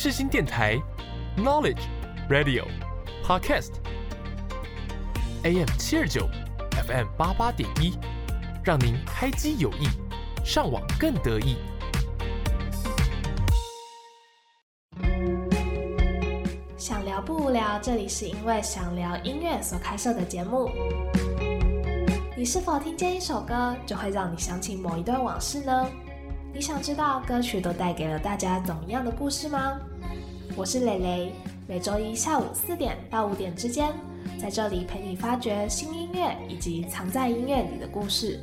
世新电台，Knowledge Radio Podcast AM 七二九 FM 八八点一，让您开机有益，上网更得意。想聊不无聊，这里是因为想聊音乐所开设的节目。你是否听见一首歌，就会让你想起某一段往事呢？你想知道歌曲都带给了大家怎么样的故事吗？我是蕾蕾，每周一下午四点到五点之间，在这里陪你发掘新音乐以及藏在音乐里的故事。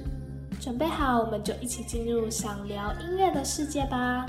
准备好，我们就一起进入想聊音乐的世界吧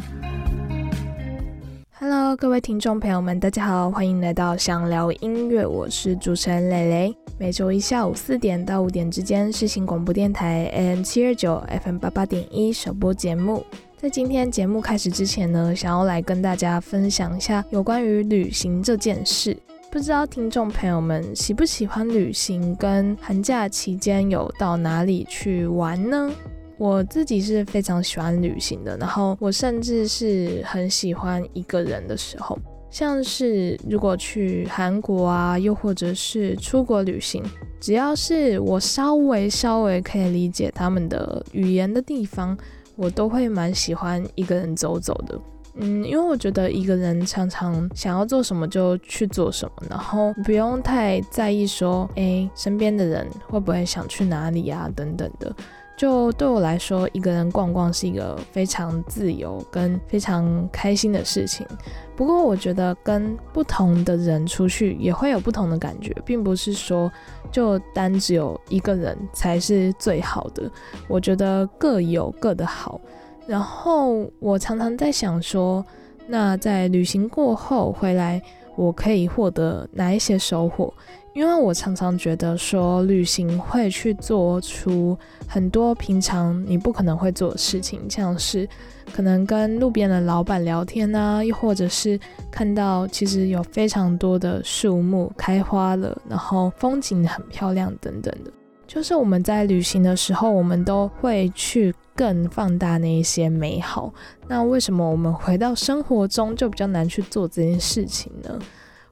！Hello，各位听众朋友们，大家好，欢迎来到想聊音乐，我是主持人蕾蕾。每周一下午四点到五点之间，世新广播电台 AM 七二九 FM 八八点一首播节目。在今天节目开始之前呢，想要来跟大家分享一下有关于旅行这件事。不知道听众朋友们喜不喜欢旅行，跟寒假期间有到哪里去玩呢？我自己是非常喜欢旅行的，然后我甚至是很喜欢一个人的时候。像是如果去韩国啊，又或者是出国旅行，只要是我稍微稍微可以理解他们的语言的地方，我都会蛮喜欢一个人走走的。嗯，因为我觉得一个人常常想要做什么就去做什么，然后不用太在意说，哎，身边的人会不会想去哪里啊，等等的。就对我来说，一个人逛逛是一个非常自由跟非常开心的事情。不过，我觉得跟不同的人出去也会有不同的感觉，并不是说就单只有一个人才是最好的。我觉得各有各的好。然后，我常常在想说，那在旅行过后回来，我可以获得哪一些收获？因为我常常觉得说，旅行会去做出很多平常你不可能会做的事情，像是可能跟路边的老板聊天啊，又或者是看到其实有非常多的树木开花了，然后风景很漂亮等等的。就是我们在旅行的时候，我们都会去更放大那一些美好。那为什么我们回到生活中就比较难去做这件事情呢？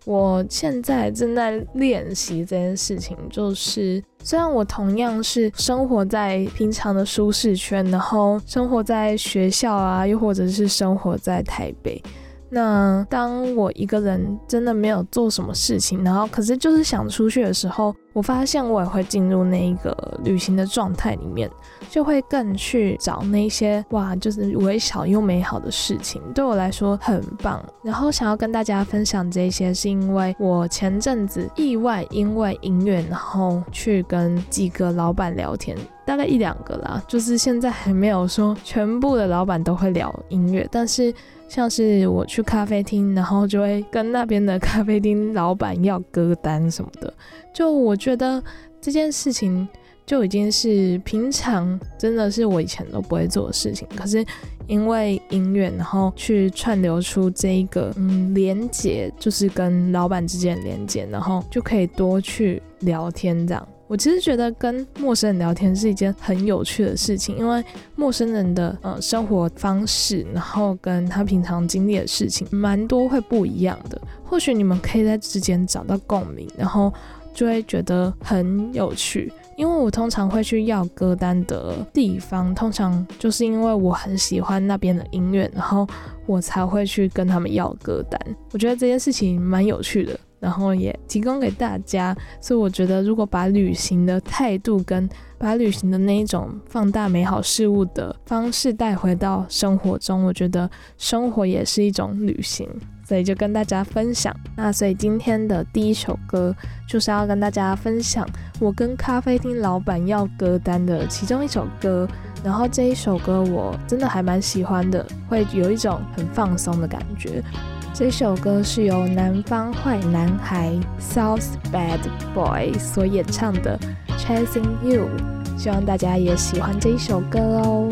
我现在正在练习这件事情，就是虽然我同样是生活在平常的舒适圈，然后生活在学校啊，又或者是生活在台北。那当我一个人真的没有做什么事情，然后可是就是想出去的时候，我发现我也会进入那一个旅行的状态里面，就会更去找那些哇，就是微小又美好的事情，对我来说很棒。然后想要跟大家分享这些，是因为我前阵子意外因为音乐，然后去跟几个老板聊天，大概一两个啦，就是现在还没有说全部的老板都会聊音乐，但是。像是我去咖啡厅，然后就会跟那边的咖啡厅老板要歌单什么的。就我觉得这件事情就已经是平常，真的是我以前都不会做的事情。可是因为音乐，然后去串流出这一个嗯连接，就是跟老板之间的连接，然后就可以多去聊天这样。我其实觉得跟陌生人聊天是一件很有趣的事情，因为陌生人的呃生活方式，然后跟他平常经历的事情，蛮多会不一样的。或许你们可以在之间找到共鸣，然后就会觉得很有趣。因为我通常会去要歌单的地方，通常就是因为我很喜欢那边的音乐，然后我才会去跟他们要歌单。我觉得这件事情蛮有趣的。然后也提供给大家，所以我觉得，如果把旅行的态度跟把旅行的那一种放大美好事物的方式带回到生活中，我觉得生活也是一种旅行。所以就跟大家分享。那所以今天的第一首歌就是要跟大家分享我跟咖啡厅老板要歌单的其中一首歌。然后这一首歌我真的还蛮喜欢的，会有一种很放松的感觉。这首歌是由南方坏男孩 South Bad Boy 所演唱的《Chasing You》，希望大家也喜欢这一首歌哦。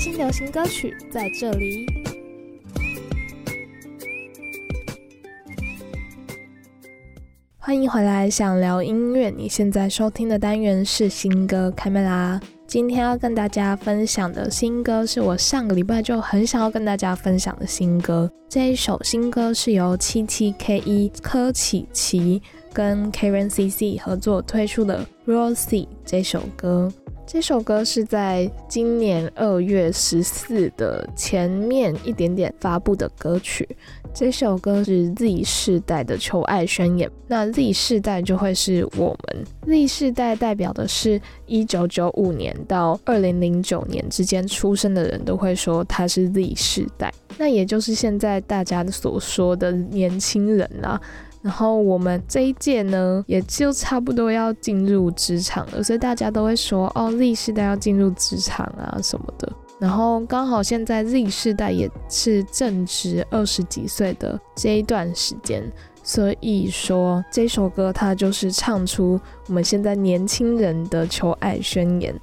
新流行歌曲在这里。欢迎回来，想聊音乐。你现在收听的单元是新歌开麦啦！今天要跟大家分享的新歌，是我上个礼拜就很想要跟大家分享的新歌。这一首新歌是由七七 K 一柯启奇跟 Karen CC 合作推出的《Rosie》这首歌。这首歌是在今年二月十四的前面一点点发布的歌曲。这首歌是 Z 世代的求爱宣言。那 Z 世代就会是我们 Z 世代代表的是一九九五年到二零零九年之间出生的人都会说他是 Z 世代。那也就是现在大家所说的年轻人啦。然后我们这一届呢，也就差不多要进入职场了，所以大家都会说哦，Z 世代要进入职场啊什么的。然后刚好现在 Z 世代也是正值二十几岁的这一段时间，所以说这首歌它就是唱出我们现在年轻人的求爱宣言，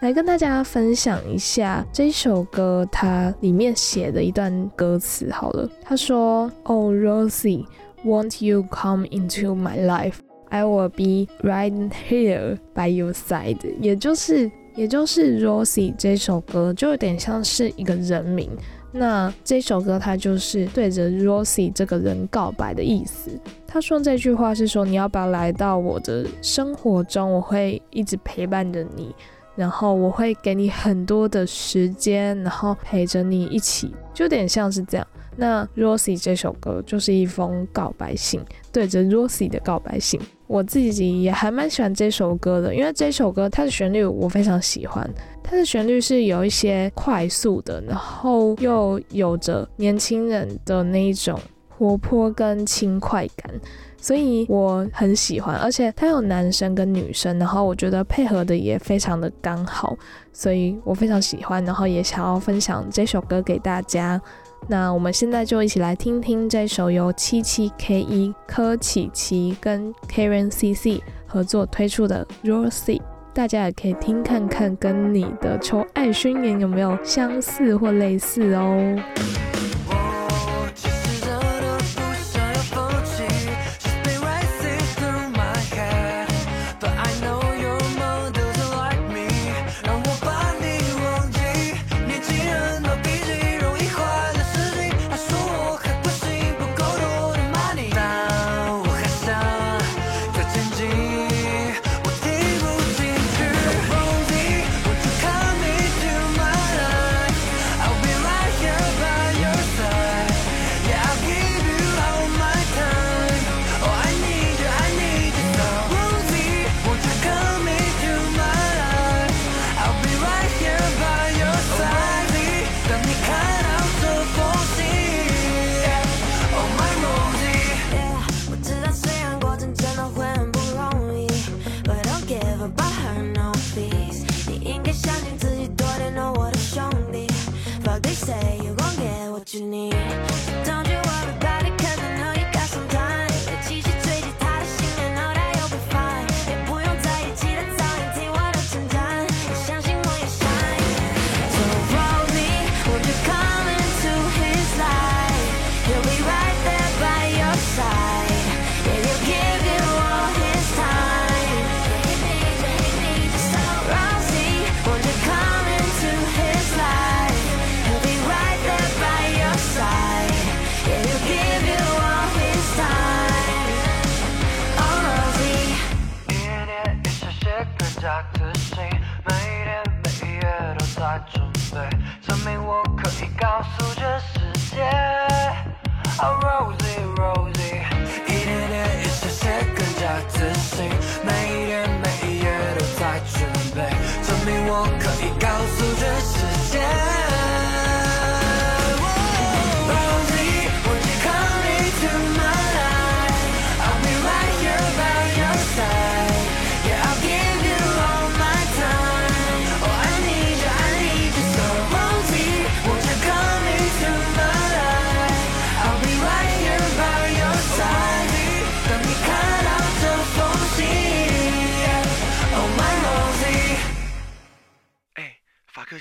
来跟大家分享一下这首歌它里面写的一段歌词。好了，他说：“Oh Rosie。” Won't you come into my life? I will be right here by your side。也就是，也就是 Rosie 这首歌就有点像是一个人名。那这首歌它就是对着 Rosie 这个人告白的意思。他说这句话是说，你要不要来到我的生活中？我会一直陪伴着你，然后我会给你很多的时间，然后陪着你一起，就有点像是这样。那 Rosie 这首歌就是一封告白信，对着 Rosie 的告白信。我自己也还蛮喜欢这首歌的，因为这首歌它的旋律我非常喜欢。它的旋律是有一些快速的，然后又有着年轻人的那一种活泼跟轻快感，所以我很喜欢。而且它有男生跟女生，然后我觉得配合的也非常的刚好，所以我非常喜欢，然后也想要分享这首歌给大家。那我们现在就一起来听听这首由七七 K 一柯启奇跟 Karen CC 合作推出的 Rosie，大家也可以听看看，跟你的求爱宣言有没有相似或类似哦。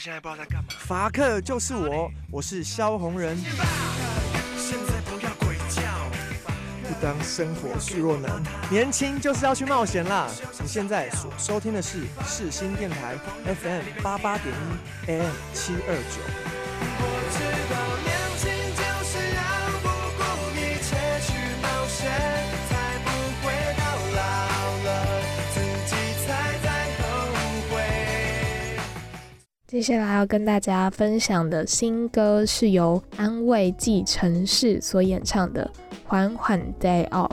现在不知道在干嘛。法克就是我，我是萧红人。现在不要鬼叫。不当生活示弱男，年轻就是要去冒险啦！你现在所收听的是世新电台 FM 八八点一 AM 七二九。接下来要跟大家分享的新歌是由安慰季城市所演唱的《缓缓 Day Off》。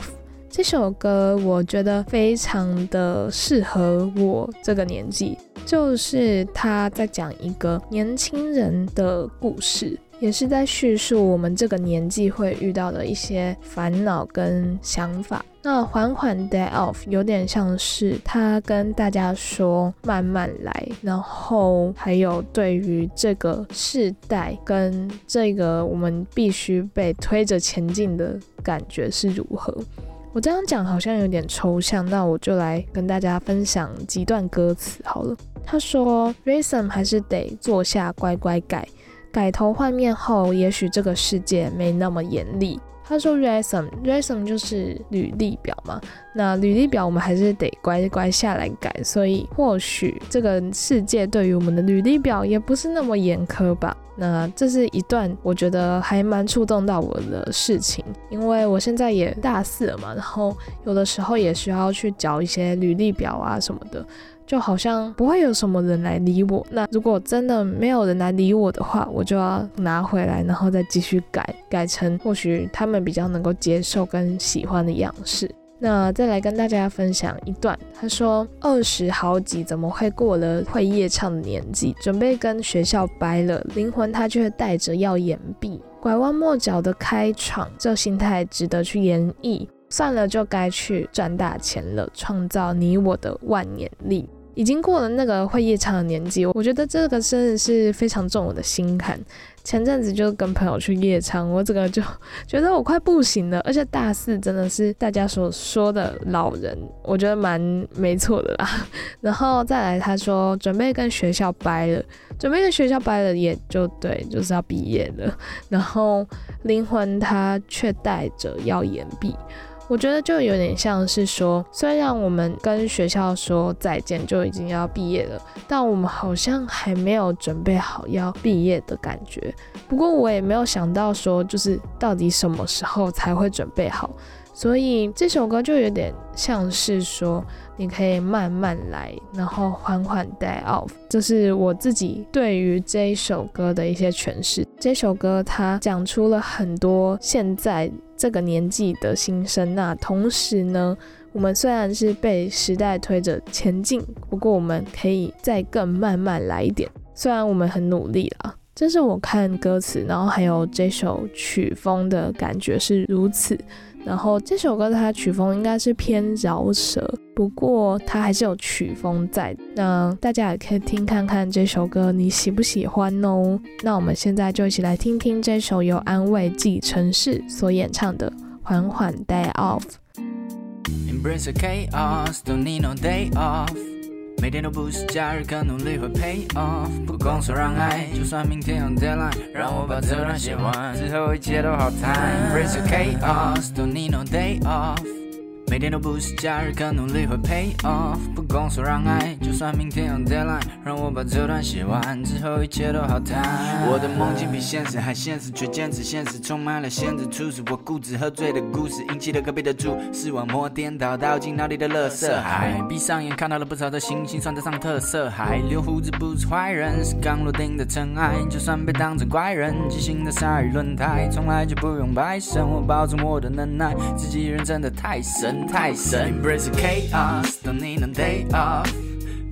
这首歌我觉得非常的适合我这个年纪，就是他在讲一个年轻人的故事，也是在叙述我们这个年纪会遇到的一些烦恼跟想法。那缓缓 day off 有点像是他跟大家说慢慢来，然后还有对于这个世代跟这个我们必须被推着前进的感觉是如何。我这样讲好像有点抽象，那我就来跟大家分享几段歌词好了。他说 r a s o n 还是得坐下乖乖改，改头换面后，也许这个世界没那么严厉。他说 resume，resume 就是履历表嘛，那履历表我们还是得乖乖下来改，所以或许这个世界对于我们的履历表也不是那么严苛吧。那这是一段我觉得还蛮触动到我的事情，因为我现在也大四了嘛，然后有的时候也需要去缴一些履历表啊什么的。就好像不会有什么人来理我。那如果真的没有人来理我的话，我就要拿回来，然后再继续改，改成或许他们比较能够接受跟喜欢的样式。那再来跟大家分享一段，他说二十好几怎么会过了会夜唱的年纪，准备跟学校掰了，灵魂他却带着要掩蔽，拐弯抹角的开场，这心态值得去演绎。算了，就该去赚大钱了，创造你我的万年历。已经过了那个会夜唱的年纪，我觉得这个真的是非常重我的心坎。前阵子就跟朋友去夜唱，我这个就 觉得我快不行了。而且大四真的是大家所说的老人，我觉得蛮没错的啦。然后再来，他说准备跟学校掰了，准备跟学校掰了，也就对，就是要毕业了。然后灵魂他却带着要掩蔽。我觉得就有点像是说，虽然我们跟学校说再见，就已经要毕业了，但我们好像还没有准备好要毕业的感觉。不过我也没有想到说，就是到底什么时候才会准备好。所以这首歌就有点像是说，你可以慢慢来，然后缓缓 die off。这是我自己对于这一首歌的一些诠释。这首歌它讲出了很多现在。这个年纪的新生，那同时呢，我们虽然是被时代推着前进，不过我们可以再更慢慢来一点。虽然我们很努力了，这是我看歌词，然后还有这首曲风的感觉是如此。然后这首歌它曲风应该是偏饶舌，不过它还是有曲风在。那大家也可以听看看这首歌，你喜不喜欢哦？那我们现在就一起来听听这首由安慰剂城市所演唱的《缓缓 Day Off》。每天都不是假日，可努力会 pay off。不光说让爱，就算明天有 deadline，让我把这段写完，之后一切都好谈。Breaks the chaos，don't need no day off。每天都不是假日，可努力会 pay off。不公说让爱，就算明天有 deadline，让我把这段写完，之后一切都好谈。我的梦境比现实还现实，却坚持现实充满了限制。促使我固执喝醉的故事，引起了隔壁的注视，往摩颠倒倒进脑里的垃圾海。闭上眼看到了不少的星星，算得上特色。海留胡子不是坏人，是刚落定的尘埃。就算被当成怪人，畸形的鲨鱼轮胎，从来就不用摆神。我保证我的能耐，自己人真的太神。太深，Embrace chaos，don't need a day off。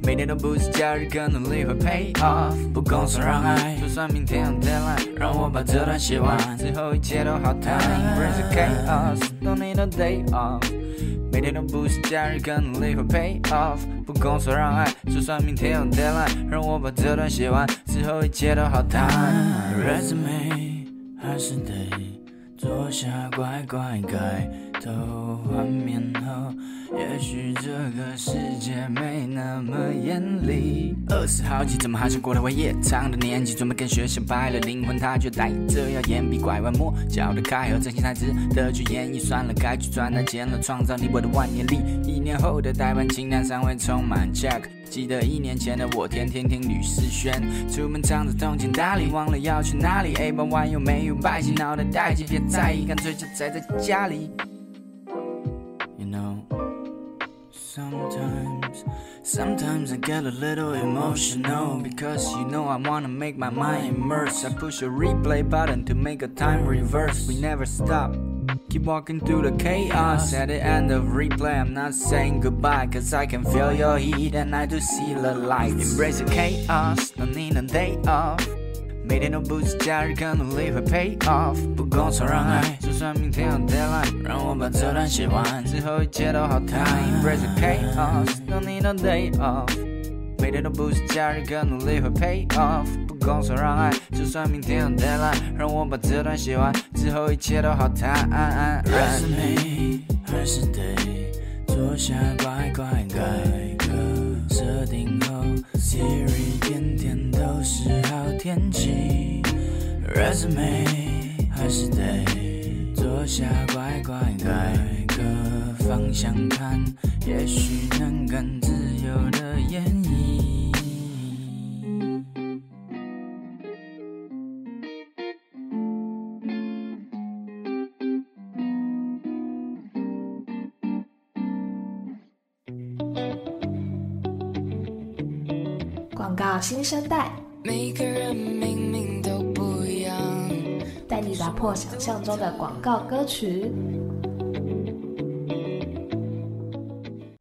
每天都不是假日，可努力会 pay off。不公算让爱，就算明天有 deadline，让我把这段写完，最后一切都好谈。Embrace chaos，don't need a day off。每天都不是假日，可努力会 pay off。不公算让爱，就算明天有 deadline，让我把这段写完，最后一切都好谈。Resume 还是得坐下乖乖改。头幻灭后，也许这个世界没那么严厉。二十好几，怎么好像过了我夜长的年纪？准备跟学校掰了灵魂，他却带着谣言，笔拐弯抹角的开合，真心才值得去演绎。算了，该去赚那钱了，创造你我的万年历。一年后的台湾清单上会充满 Jack。记得一年前的我，天天听吕思萱，出门唱着通情达理，忘了要去哪里。A 八弯又没有拜金，脑袋待机，别在意，干脆就宅在家里。Sometimes, sometimes I get a little emotional because you know I wanna make my mind immerse. I push a replay button to make a time reverse. We never stop. Keep walking through the chaos. At the end of replay, I'm not saying goodbye, cause I can feel your heat and I do see the light. Embrace the chaos, no need a day off. 每天都不是假日，可努力会 pay off。不工作让爱，就算明天有 deadline，让我把这段写完，之后一切都好谈。Embrace the chaos, no need no day off。每天都不是假日，可努力会 pay off。不工作让爱，就算明天有 deadline，让我把这段写完，之后一切都好谈。Resume 还是得坐下乖乖改，定后 Siri 天天都是好天气。Resume 还是得坐下乖乖改个，方向盘，也许能更自由的演新生代，每个人明明都不一样，带你打破想象中的广告歌曲。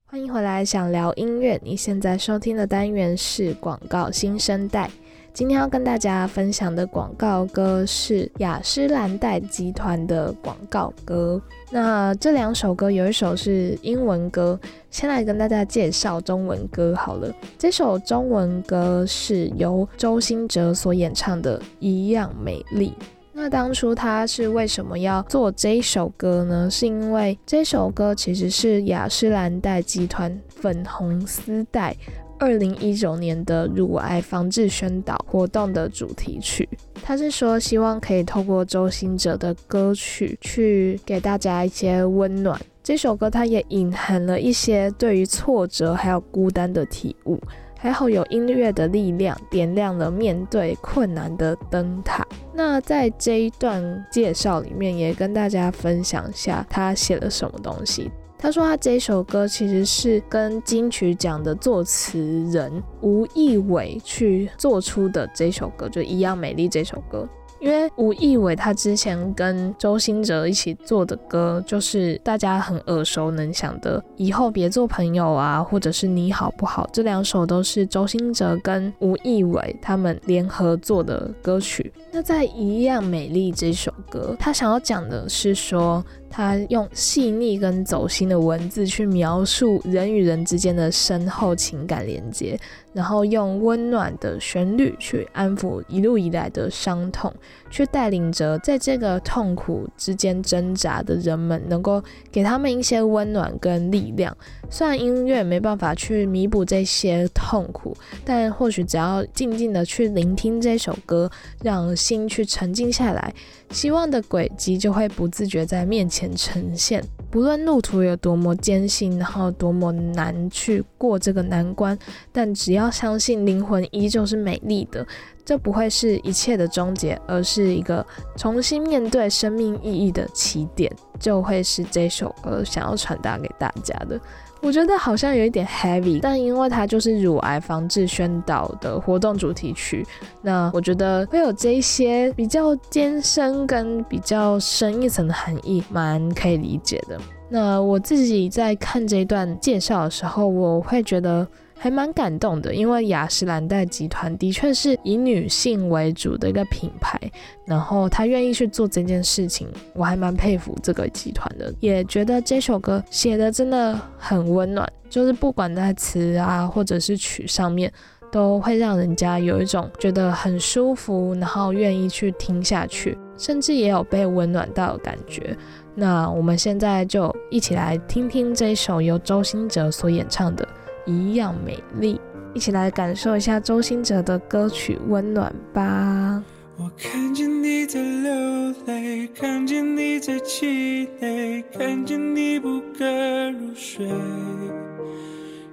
欢迎回来，想聊音乐。你现在收听的单元是广告新生代。今天要跟大家分享的广告歌是雅诗兰黛集团的广告歌。那这两首歌有一首是英文歌，先来跟大家介绍中文歌好了。这首中文歌是由周兴哲所演唱的《一样美丽》。那当初他是为什么要做这一首歌呢？是因为这首歌其实是雅诗兰黛集团粉红丝带二零一九年的乳癌防治宣导活动的主题曲。他是说希望可以透过周兴哲的歌曲去给大家一些温暖。这首歌它也隐含了一些对于挫折还有孤单的体悟。还好有音乐的力量，点亮了面对困难的灯塔。那在这一段介绍里面，也跟大家分享下他写了什么东西。他说他这首歌其实是跟金曲奖的作词人吴亦伟去做出的这首歌，就一样美丽这首歌。因为吴亦伟他之前跟周兴哲一起做的歌，就是大家很耳熟能详的《以后别做朋友》啊，或者是你好不好，这两首都是周兴哲跟吴亦伟他们联合做的歌曲。那在《一样美丽》这首歌，他想要讲的是说，他用细腻跟走心的文字去描述人与人之间的深厚情感连接，然后用温暖的旋律去安抚一路以来的伤痛，去带领着在这个痛苦之间挣扎的人们，能够给他们一些温暖跟力量。虽然音乐没办法去弥补这些痛苦，但或许只要静静的去聆听这首歌，让心去沉静下来，希望的轨迹就会不自觉在面前呈现。不论路途有多么艰辛，然后多么难去过这个难关，但只要相信灵魂依旧是美丽的，这不会是一切的终结，而是一个重新面对生命意义的起点，就会是这首歌想要传达给大家的。我觉得好像有一点 heavy，但因为它就是乳癌防治宣导的活动主题曲，那我觉得会有这些比较艰深跟比较深一层的含义，蛮可以理解的。那我自己在看这一段介绍的时候，我会觉得还蛮感动的，因为雅诗兰黛集团的确是以女性为主的一个品牌，然后他愿意去做这件事情，我还蛮佩服这个集团的，也觉得这首歌写的真的很温暖，就是不管在词啊或者是曲上面，都会让人家有一种觉得很舒服，然后愿意去听下去，甚至也有被温暖到的感觉。那我们现在就一起来听听这首由周兴哲所演唱的《一样美丽》，一起来感受一下周兴哲的歌曲温暖吧。我看见你在流泪，看见你在气馁，看见你不敢入睡。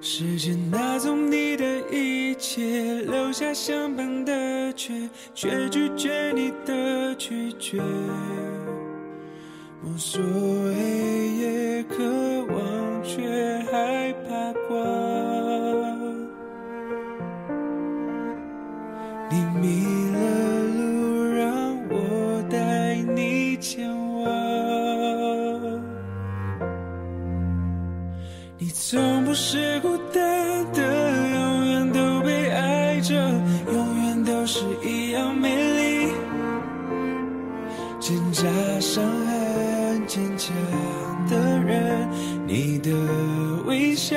时间拿走你的一切，留下相伴的缺，却拒绝你的拒绝。无所谓，也渴望，却害怕光。你迷了路，让我带你前往。你从不是孤单的，永远都被爱着，永远都是一样美丽。挣扎、伤害、坚强的人，你的微笑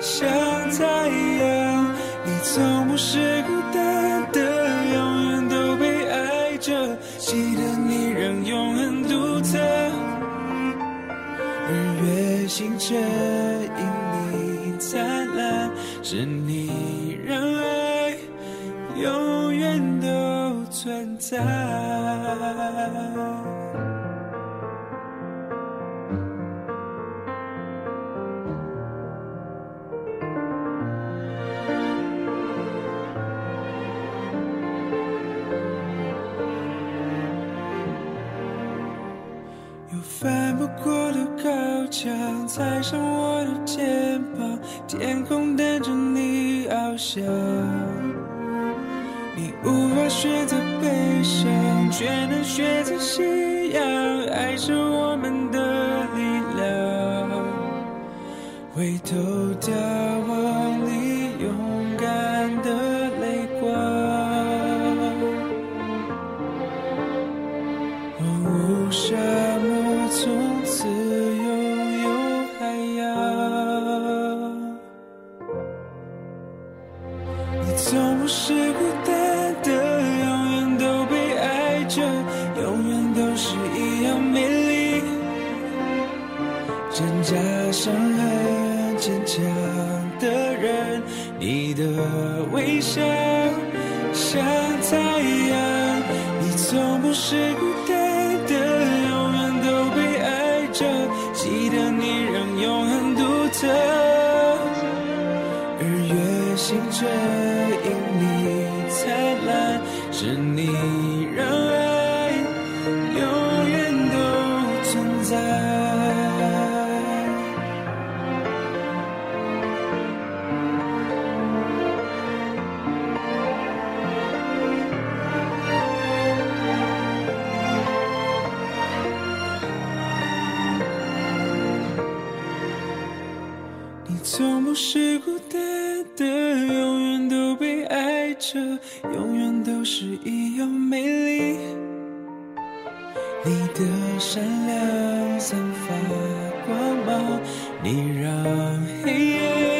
像太阳。你从不是孤单的，永远都被爱着。记得你让永恒独特，日月星辰因你灿烂，是你让爱永远都存在。选你从不是孤单的，永远都被爱着，永远都是一样美丽。你的善良散发光芒，你让黑夜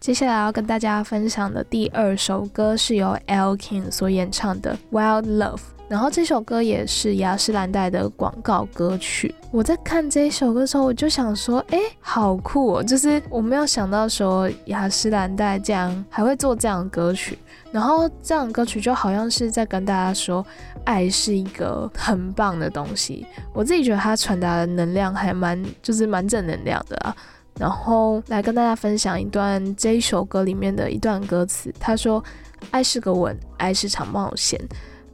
接下来要跟大家分享的第二首歌是由 L King 所演唱的《Wild Love》。然后这首歌也是雅诗兰黛的广告歌曲。我在看这一首歌的时候，我就想说，哎，好酷哦！就是我没有想到说雅诗兰黛这样还会做这样的歌曲。然后这样的歌曲就好像是在跟大家说，爱是一个很棒的东西。我自己觉得它传达的能量还蛮，就是蛮正能量的啊。然后来跟大家分享一段这一首歌里面的一段歌词，他说：“爱是个吻，爱是场冒险。”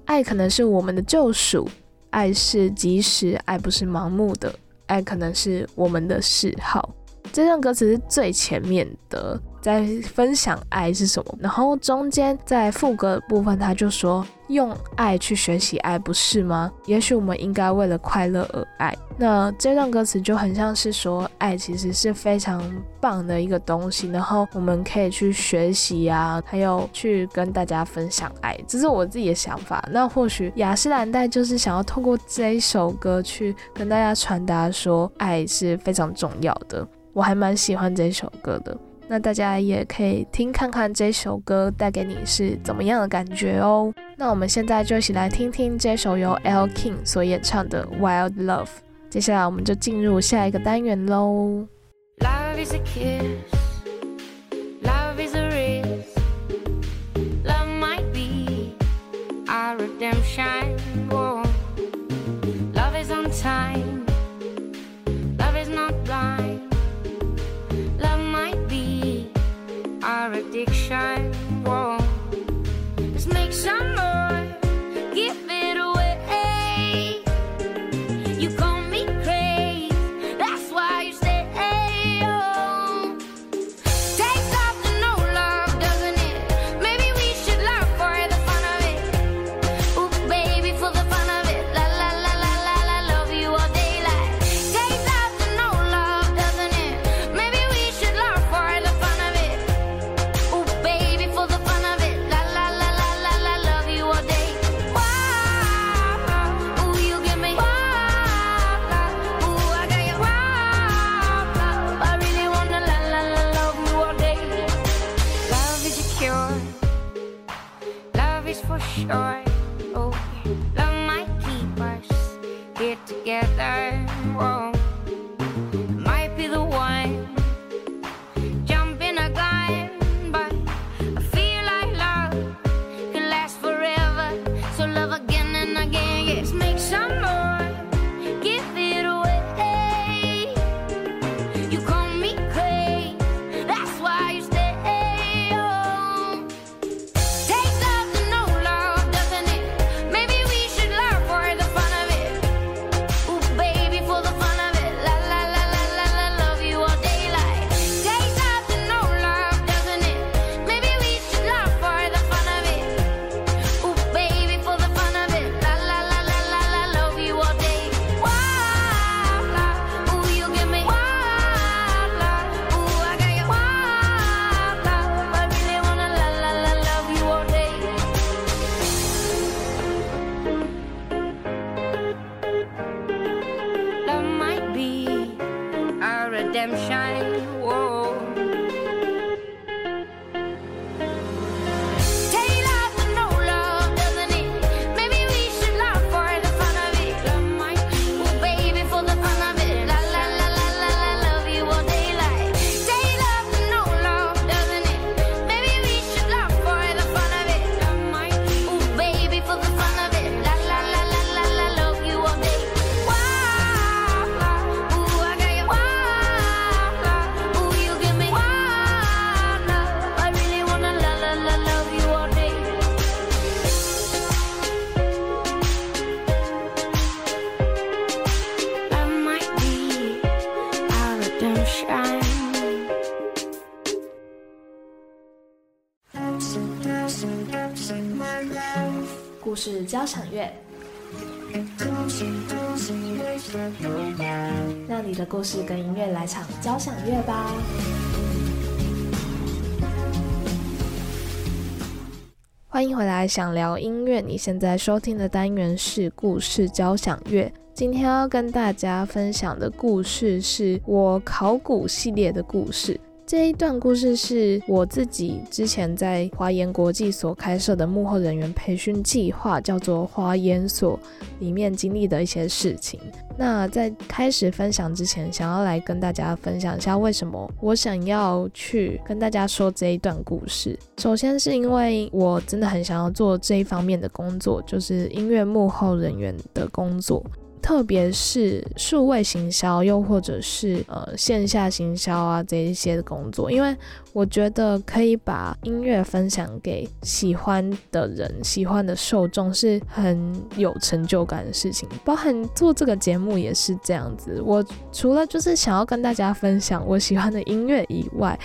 爱可能是我们的救赎，爱是及时，爱不是盲目的，爱可能是我们的嗜好。这段歌词是最前面的，在分享爱是什么，然后中间在副歌的部分，他就说用爱去学习爱，不是吗？也许我们应该为了快乐而爱。那这段歌词就很像是说，爱其实是非常棒的一个东西，然后我们可以去学习啊，还有去跟大家分享爱，这是我自己的想法。那或许雅诗兰黛就是想要透过这一首歌去跟大家传达说，爱是非常重要的。我还蛮喜欢这首歌的，那大家也可以听看看这首歌带给你是怎么样的感觉哦。那我们现在就一起来听听这首由 L King 所演唱的《Wild Love》。接下来我们就进入下一个单元喽。Love is a kiss. Love is a risk. Love might be our redemption. Love is on time. Our addiction. Whoa. Let's make some more. 乐，让你的故事跟音乐来场交响乐吧。欢迎回来，想聊音乐。你现在收听的单元是故事交响乐。今天要跟大家分享的故事是我考古系列的故事。这一段故事是我自己之前在华研国际所开设的幕后人员培训计划，叫做华研所里面经历的一些事情。那在开始分享之前，想要来跟大家分享一下为什么我想要去跟大家说这一段故事。首先是因为我真的很想要做这一方面的工作，就是音乐幕后人员的工作。特别是数位行销，又或者是呃线下行销啊这一些的工作，因为我觉得可以把音乐分享给喜欢的人、喜欢的受众是很有成就感的事情。包含做这个节目也是这样子。我除了就是想要跟大家分享我喜欢的音乐以外，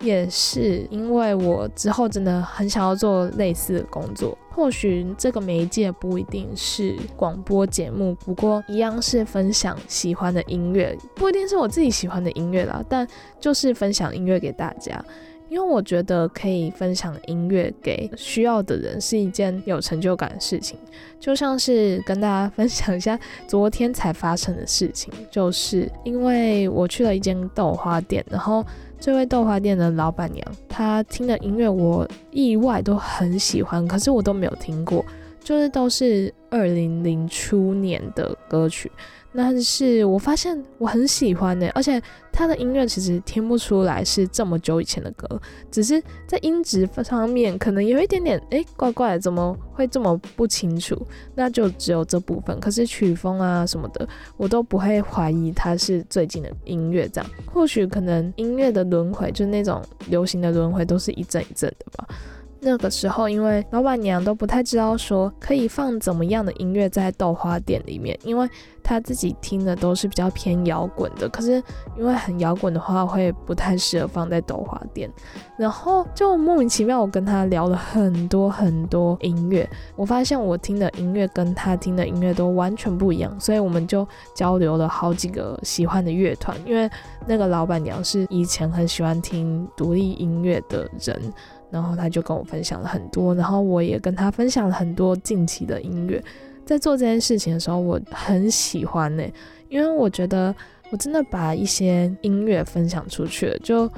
也是因为我之后真的很想要做类似的工作。或许这个媒介不一定是广播节目，不过一样是分享喜欢的音乐，不一定是我自己喜欢的音乐啦，但就是分享音乐给大家。因为我觉得可以分享音乐给需要的人是一件有成就感的事情，就像是跟大家分享一下昨天才发生的事情，就是因为我去了一间豆花店，然后。这位豆花店的老板娘，她听的音乐我意外都很喜欢，可是我都没有听过，就是都是二零零初年的歌曲。但是我发现我很喜欢的，而且他的音乐其实听不出来是这么久以前的歌，只是在音质方面可能有一点点哎怪怪的，怎么会这么不清楚？那就只有这部分，可是曲风啊什么的，我都不会怀疑它是最近的音乐。这样或许可能音乐的轮回，就是那种流行的轮回，都是一阵一阵的吧。那个时候，因为老板娘都不太知道说可以放怎么样的音乐在豆花店里面，因为她自己听的都是比较偏摇滚的，可是因为很摇滚的话会不太适合放在豆花店。然后就莫名其妙，我跟她聊了很多很多音乐，我发现我听的音乐跟她听的音乐都完全不一样，所以我们就交流了好几个喜欢的乐团，因为那个老板娘是以前很喜欢听独立音乐的人。然后他就跟我分享了很多，然后我也跟他分享了很多近期的音乐。在做这件事情的时候，我很喜欢呢，因为我觉得我真的把一些音乐分享出去了，就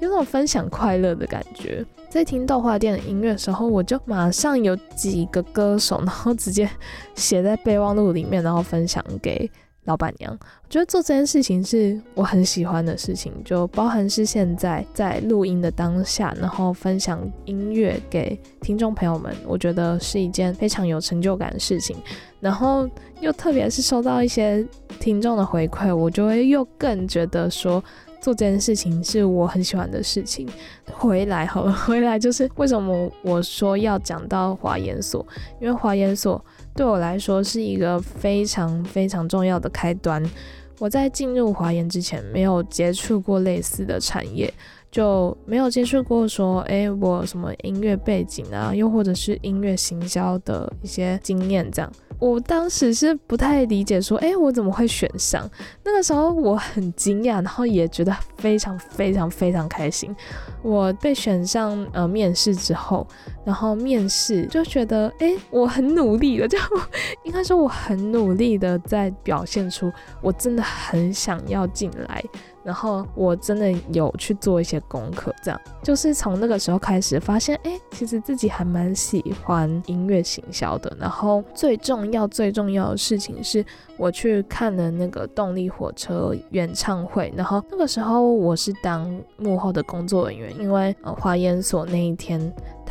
有种分享快乐的感觉。在听豆花店的音乐的时候，我就马上有几个歌手，然后直接写在备忘录里面，然后分享给。老板娘，我觉得做这件事情是我很喜欢的事情，就包含是现在在录音的当下，然后分享音乐给听众朋友们，我觉得是一件非常有成就感的事情。然后又特别是收到一些听众的回馈，我就会又更觉得说做这件事情是我很喜欢的事情。回来好了，回来就是为什么我说要讲到华研所，因为华研所。对我来说是一个非常非常重要的开端。我在进入华研之前，没有接触过类似的产业，就没有接触过说，哎，我什么音乐背景啊，又或者是音乐行销的一些经验这样。我当时是不太理解，说，哎，我怎么会选上？那个时候我很惊讶，然后也觉得非常非常非常开心。我被选上，呃，面试之后，然后面试就觉得，哎，我很努力了，就 应该说我很努力的在表现出我真的很想要进来。然后我真的有去做一些功课，这样就是从那个时候开始发现，哎，其实自己还蛮喜欢音乐行销的。然后最重要、最重要的事情是，我去看了那个动力火车演唱会。然后那个时候我是当幕后的工作人员，因为呃华研所那一天。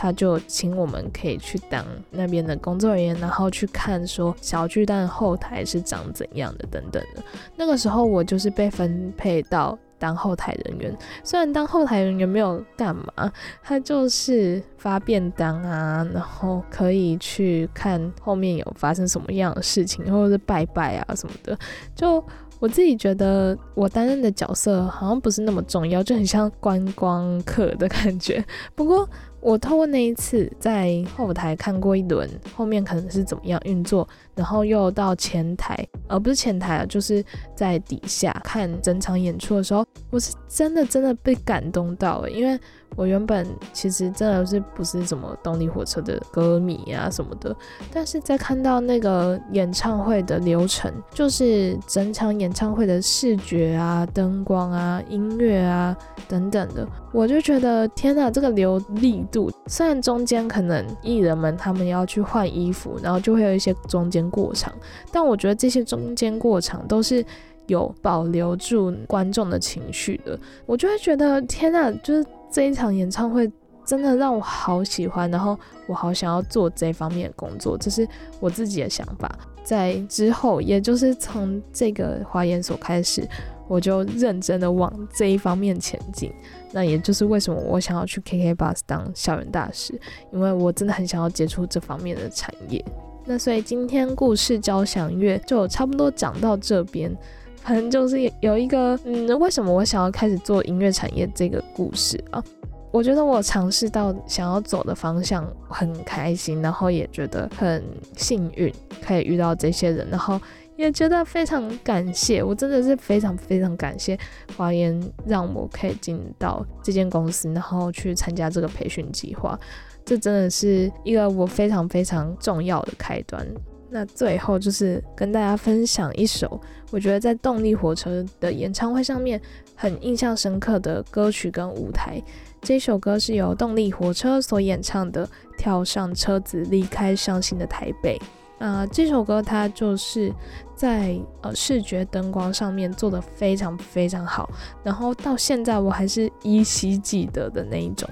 他就请我们可以去当那边的工作人员，然后去看说小巨蛋后台是长怎样的等等的。那个时候我就是被分配到当后台人员，虽然当后台人员没有干嘛，他就是发便当啊，然后可以去看后面有发生什么样的事情，或者是拜拜啊什么的。就我自己觉得我担任的角色好像不是那么重要，就很像观光客的感觉。不过。我透过那一次在后台看过一轮，后面可能是怎么样运作，然后又到前台，而不是前台啊，就是在底下看整场演出的时候，我是真的真的被感动到了，因为我原本其实真的是不是什么动力火车的歌迷啊什么的，但是在看到那个演唱会的流程，就是整场演唱会的视觉啊、灯光啊、音乐啊等等的，我就觉得天呐，这个流力度，虽然中间可能艺人们他们要去换衣服，然后就会有一些中间过场，但我觉得这些中间过场都是。有保留住观众的情绪的，我就会觉得天呐，就是这一场演唱会真的让我好喜欢，然后我好想要做这方面的工作，这是我自己的想法。在之后，也就是从这个华研所开始，我就认真的往这一方面前进。那也就是为什么我想要去 KK Bus 当校园大使，因为我真的很想要接触这方面的产业。那所以今天故事交响乐就差不多讲到这边。反正就是有一个，嗯，为什么我想要开始做音乐产业这个故事啊？我觉得我尝试到想要走的方向很开心，然后也觉得很幸运可以遇到这些人，然后也觉得非常感谢，我真的是非常非常感谢华研让我可以进到这间公司，然后去参加这个培训计划，这真的是一个我非常非常重要的开端。那最后就是跟大家分享一首，我觉得在动力火车的演唱会上面很印象深刻的歌曲跟舞台。这首歌是由动力火车所演唱的《跳上车子离开伤心的台北》啊，这首歌它就是在呃视觉灯光上面做的非常非常好，然后到现在我还是依稀记得的那一种。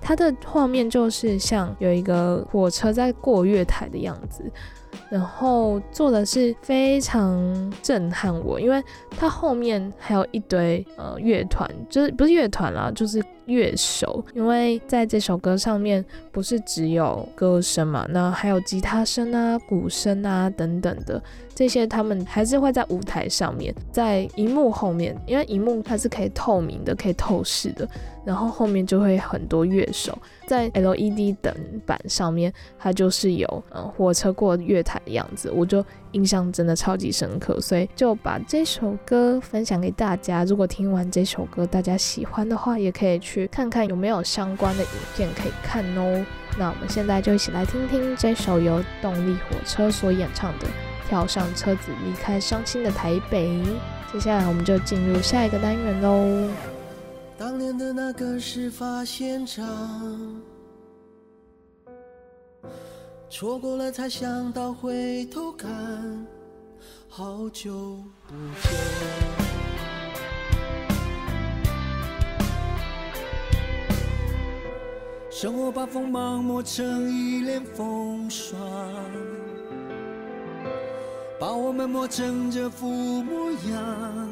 它的画面就是像有一个火车在过月台的样子。然后做的是非常震撼我，因为它后面还有一堆呃乐团，就是不是乐团啦，就是乐手。因为在这首歌上面不是只有歌声嘛，那还有吉他声啊、鼓声啊等等的这些，他们还是会在舞台上面，在荧幕后面，因为荧幕它是可以透明的、可以透视的，然后后面就会很多乐手在 LED 等板上面，它就是有嗯火车过月台。的样子，我就印象真的超级深刻，所以就把这首歌分享给大家。如果听完这首歌大家喜欢的话，也可以去看看有没有相关的影片可以看哦。那我们现在就一起来听听这首由动力火车所演唱的《跳上车子离开伤心的台北》。接下来我们就进入下一个单元喽。当年的那个事发现场。错过了才想到回头看，好久不见。生活把锋芒磨成一脸风霜，把我们磨成这副模样，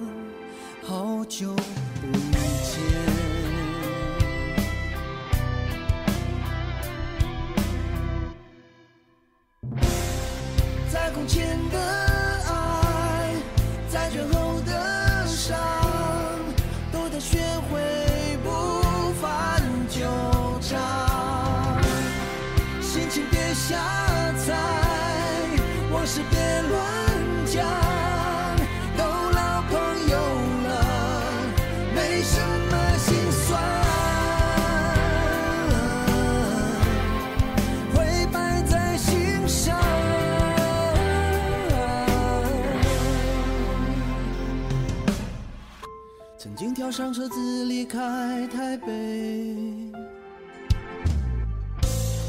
好久不见。在空前的爱，在最后的伤，都得学会不翻旧账。心情别瞎猜，往事别乱讲，跳上车子离开台北，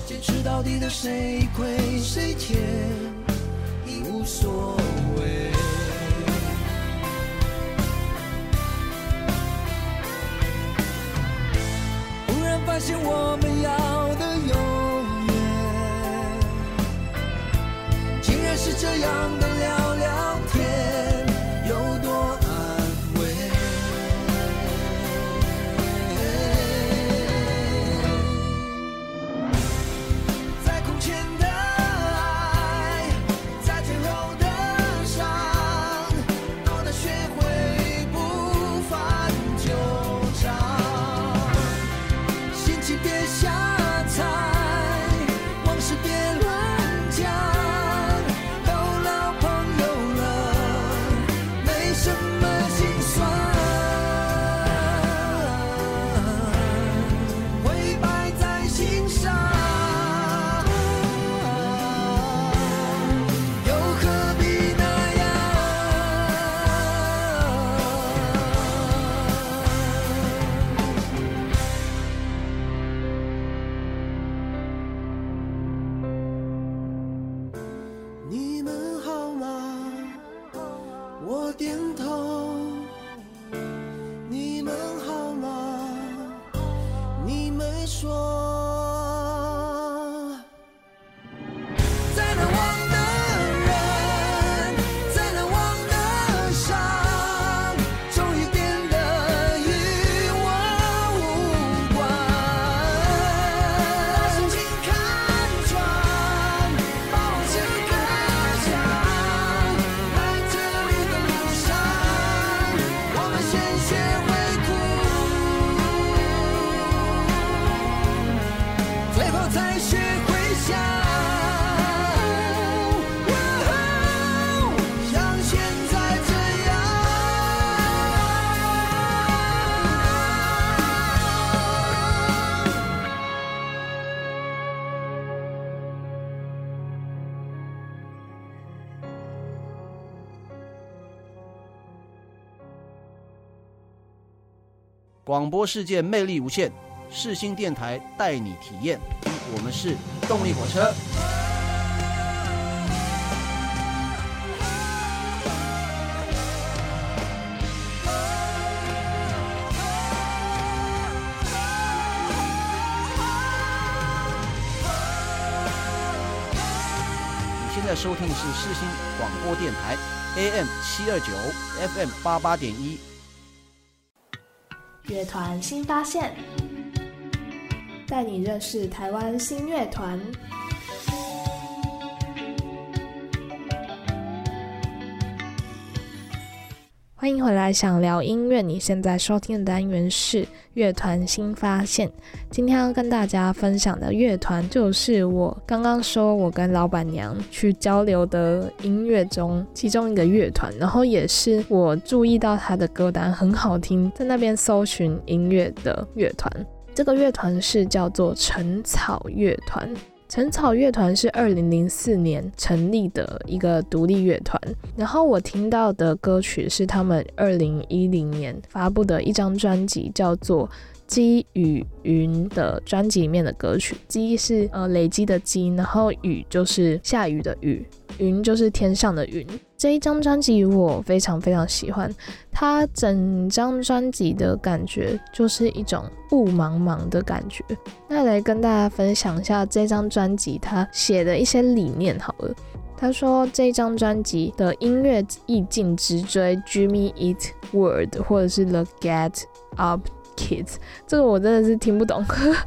坚持到底的谁亏谁欠已无所谓。忽然发现我们要的永远，竟然是这样的了播世界魅力无限，世新电台带你体验。我们是动力火车。你现在收听的是世新广播电台，AM 七二九，FM 八八点一。乐团新发现，带你认识台湾新乐团。欢迎回来，想聊音乐。你现在收听的单元是乐团新发现。今天要跟大家分享的乐团，就是我刚刚说我跟老板娘去交流的音乐中其中一个乐团，然后也是我注意到他的歌单很好听，在那边搜寻音乐的乐团。这个乐团是叫做陈草乐团。陈草乐团是二零零四年成立的一个独立乐团，然后我听到的歌曲是他们二零一零年发布的一张专辑，叫做《积与云》的专辑里面的歌曲。积是呃累积的积，然后雨就是下雨的雨，云就是天上的云。这一张专辑我非常非常喜欢，它整张专辑的感觉就是一种雾茫茫的感觉。那来跟大家分享一下这张专辑他写的一些理念好了。他说这张专辑的音乐意境直追 Jimmy Eat World 或者是 The Get Up Kids，这个我真的是听不懂。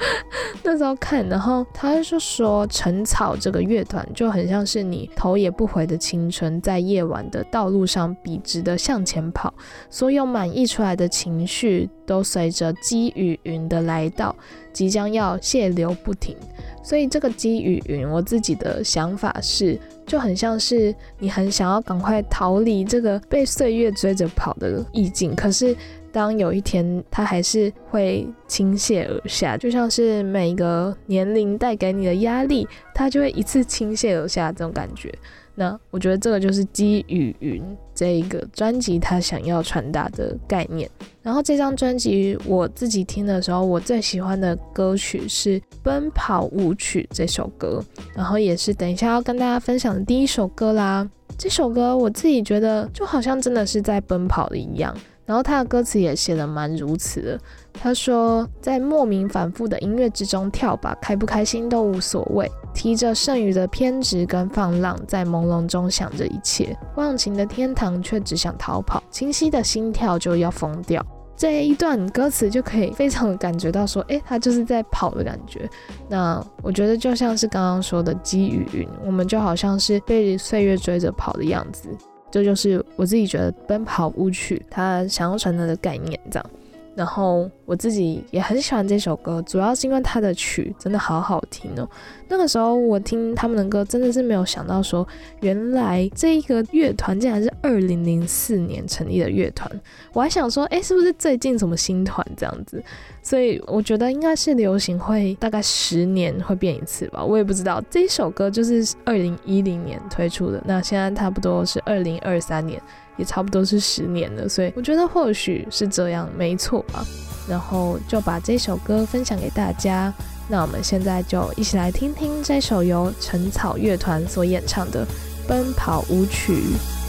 那时候看，然后他就说陈草这个乐团就很像是你头也不回的青春，在夜晚的道路上笔直的向前跑，所有满溢出来的情绪都随着积与云的来到，即将要泄流不停。所以这个积与云，我自己的想法是，就很像是你很想要赶快逃离这个被岁月追着跑的意境，可是当有一天它还是会倾泻而下，就像是每个年龄带给你的压力，它就会一次倾泻而下这种感觉。那我觉得这个就是《积与云》这一个专辑它想要传达的概念。然后这张专辑我自己听的时候，我最喜欢的歌曲是《奔跑舞曲》这首歌，然后也是等一下要跟大家分享的第一首歌啦。这首歌我自己觉得就好像真的是在奔跑的一样，然后他的歌词也写得蛮如此的。他说，在莫名反复的音乐之中跳吧，开不开心都无所谓。提着剩余的偏执跟放浪，在朦胧中想着一切，忘情的天堂却只想逃跑，清晰的心跳就要疯掉。这一段歌词就可以非常的感觉到说，诶，他就是在跑的感觉。那我觉得就像是刚刚说的积雨云，我们就好像是被岁月追着跑的样子。这就是我自己觉得奔跑舞曲它想要传达的概念，这样。然后我自己也很喜欢这首歌，主要是因为它的曲真的好好听哦。那个时候我听他们的歌，真的是没有想到说，原来这一个乐团竟然是二零零四年成立的乐团。我还想说，哎，是不是最近什么新团这样子？所以我觉得应该是流行会大概十年会变一次吧，我也不知道。这一首歌就是二零一零年推出的，那现在差不多是二零二三年。也差不多是十年了，所以我觉得或许是这样，没错吧。然后就把这首歌分享给大家。那我们现在就一起来听听这首由陈草乐团所演唱的《奔跑舞曲》。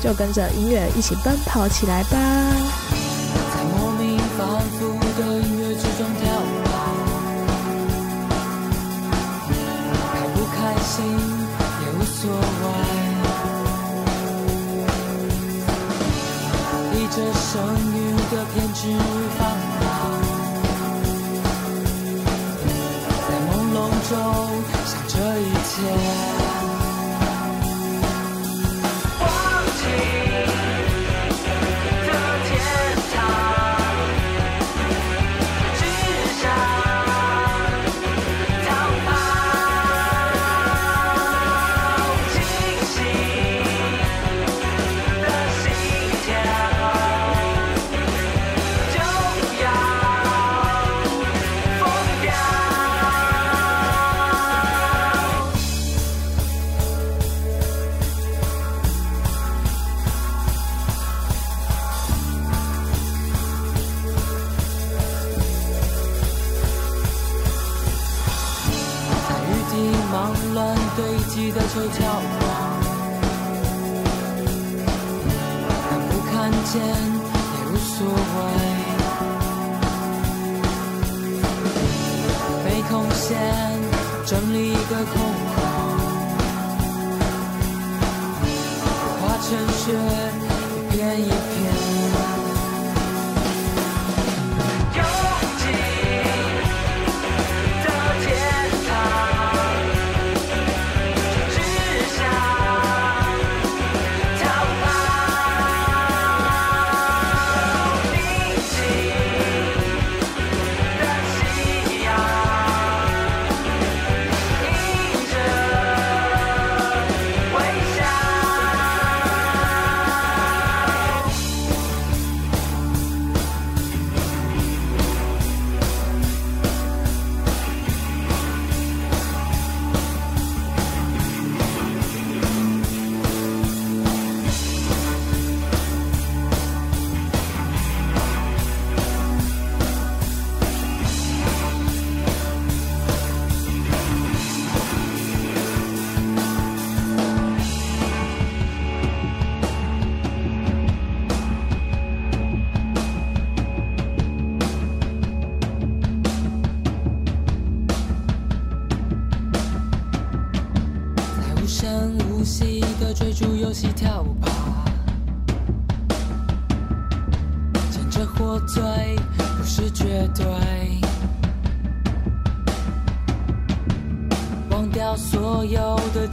就跟着音乐一起奔跑起来吧！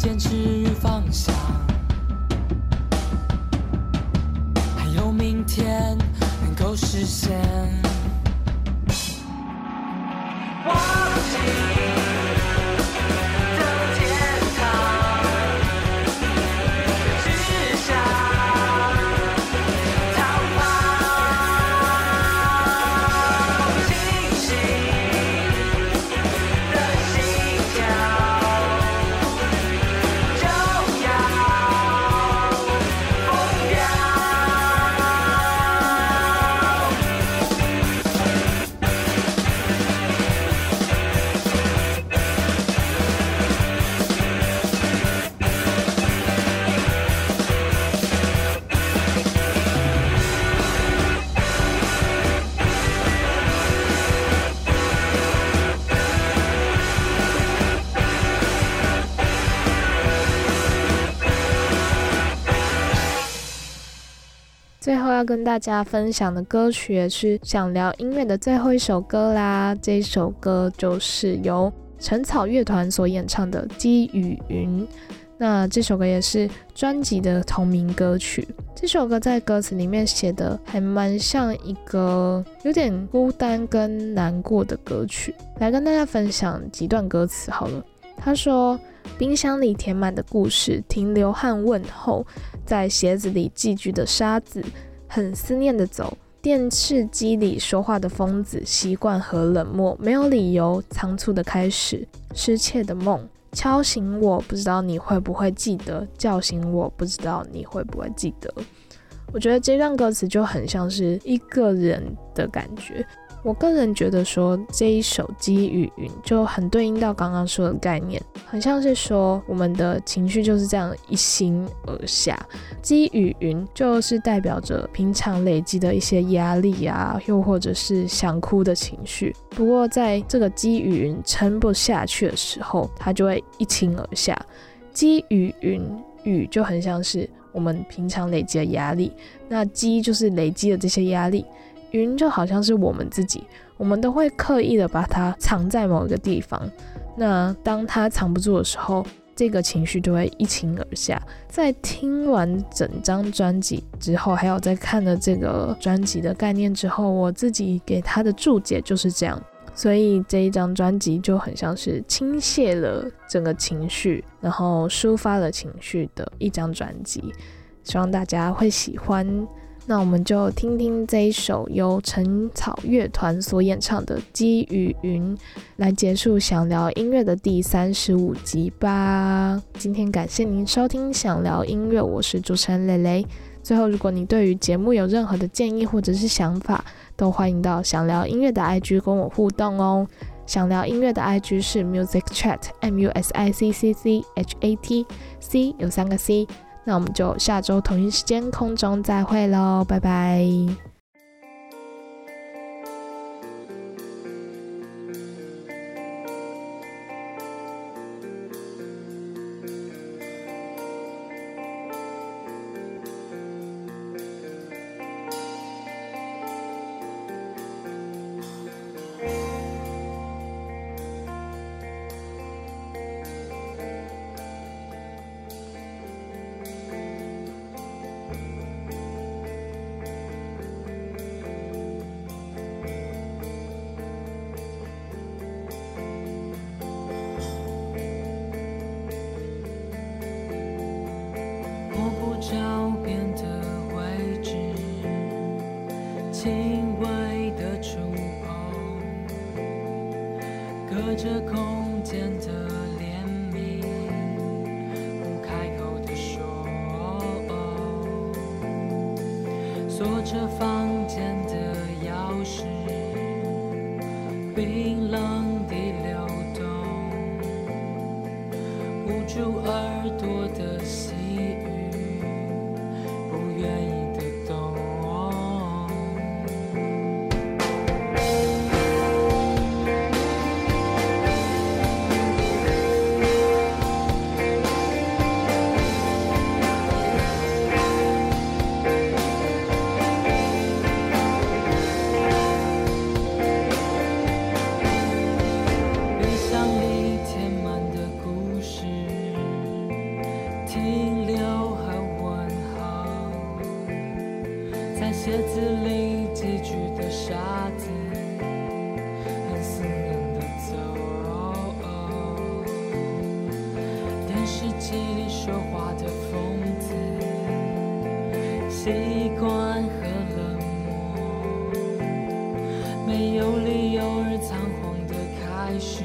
坚持跟大家分享的歌曲也是想聊音乐的最后一首歌啦。这首歌就是由陈草乐团所演唱的《积雨云》。那这首歌也是专辑的同名歌曲。这首歌在歌词里面写的还蛮像一个有点孤单跟难过的歌曲。来跟大家分享几段歌词好了。他说：“冰箱里填满的故事，停留和问候，在鞋子里寄居的沙子，很思念的走。电视机里说话的疯子，习惯和冷漠，没有理由，仓促的开始，失窃的梦，敲醒我，不知道你会不会记得，叫醒我，不知道你会不会记得。我觉得这段歌词就很像是一个人的感觉。我个人觉得说这一首《积雨云》就很对应到刚刚说的概念，很像是说我们的情绪就是这样一心而下。积雨云就是代表着平常累积的一些压力啊，又或者是想哭的情绪。不过在这个积雨云撑不下去的时候，它就会一倾而下。积雨云雨就很像是我们平常累积的压力，那积就是累积的这些压力。云就好像是我们自己，我们都会刻意的把它藏在某一个地方。那当它藏不住的时候，这个情绪就会一倾而下。在听完整张专辑之后，还有在看了这个专辑的概念之后，我自己给它的注解就是这样。所以这一张专辑就很像是倾泻了整个情绪，然后抒发了情绪的一张专辑。希望大家会喜欢。那我们就听听这一首由陈草乐团所演唱的《积雨云》，来结束想聊音乐的第三十五集吧。今天感谢您收听想聊音乐，我是主持人蕾蕾。最后，如果你对于节目有任何的建议或者是想法，都欢迎到想聊音乐的 IG 跟我互动哦。想聊音乐的 IG 是 Music Chat M U S I C C C H A T C 有三个 C。那我们就下周同一时间空中再会喽，拜拜。you 是记里说话的疯子习惯和冷漠没有理由而仓皇的开始